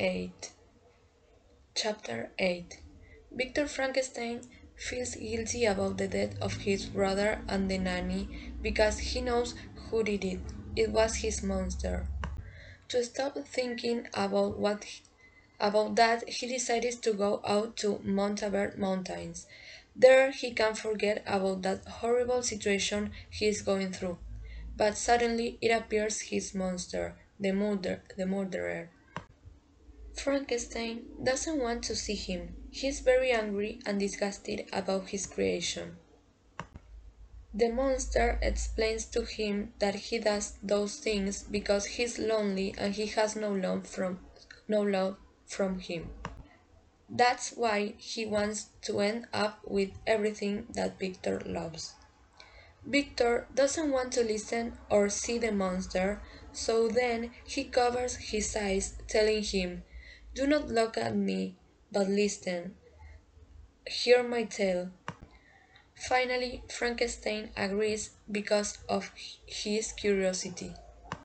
8 Chapter 8 Victor Frankenstein feels guilty about the death of his brother and the nanny because he knows who did it. It was his monster. To stop thinking about what about that, he decided to go out to Montalbert Mountains. There he can forget about that horrible situation he is going through. But suddenly it appears his monster, the murder the murderer. Frankenstein doesn't want to see him. He is very angry and disgusted about his creation. The monster explains to him that he does those things because he's lonely and he has no love from no love from him. That's why he wants to end up with everything that Victor loves. Victor doesn't want to listen or see the monster, so then he covers his eyes, telling him, Do not look at me, but listen. Hear my tale. Finally, Frankenstein agrees because of his curiosity.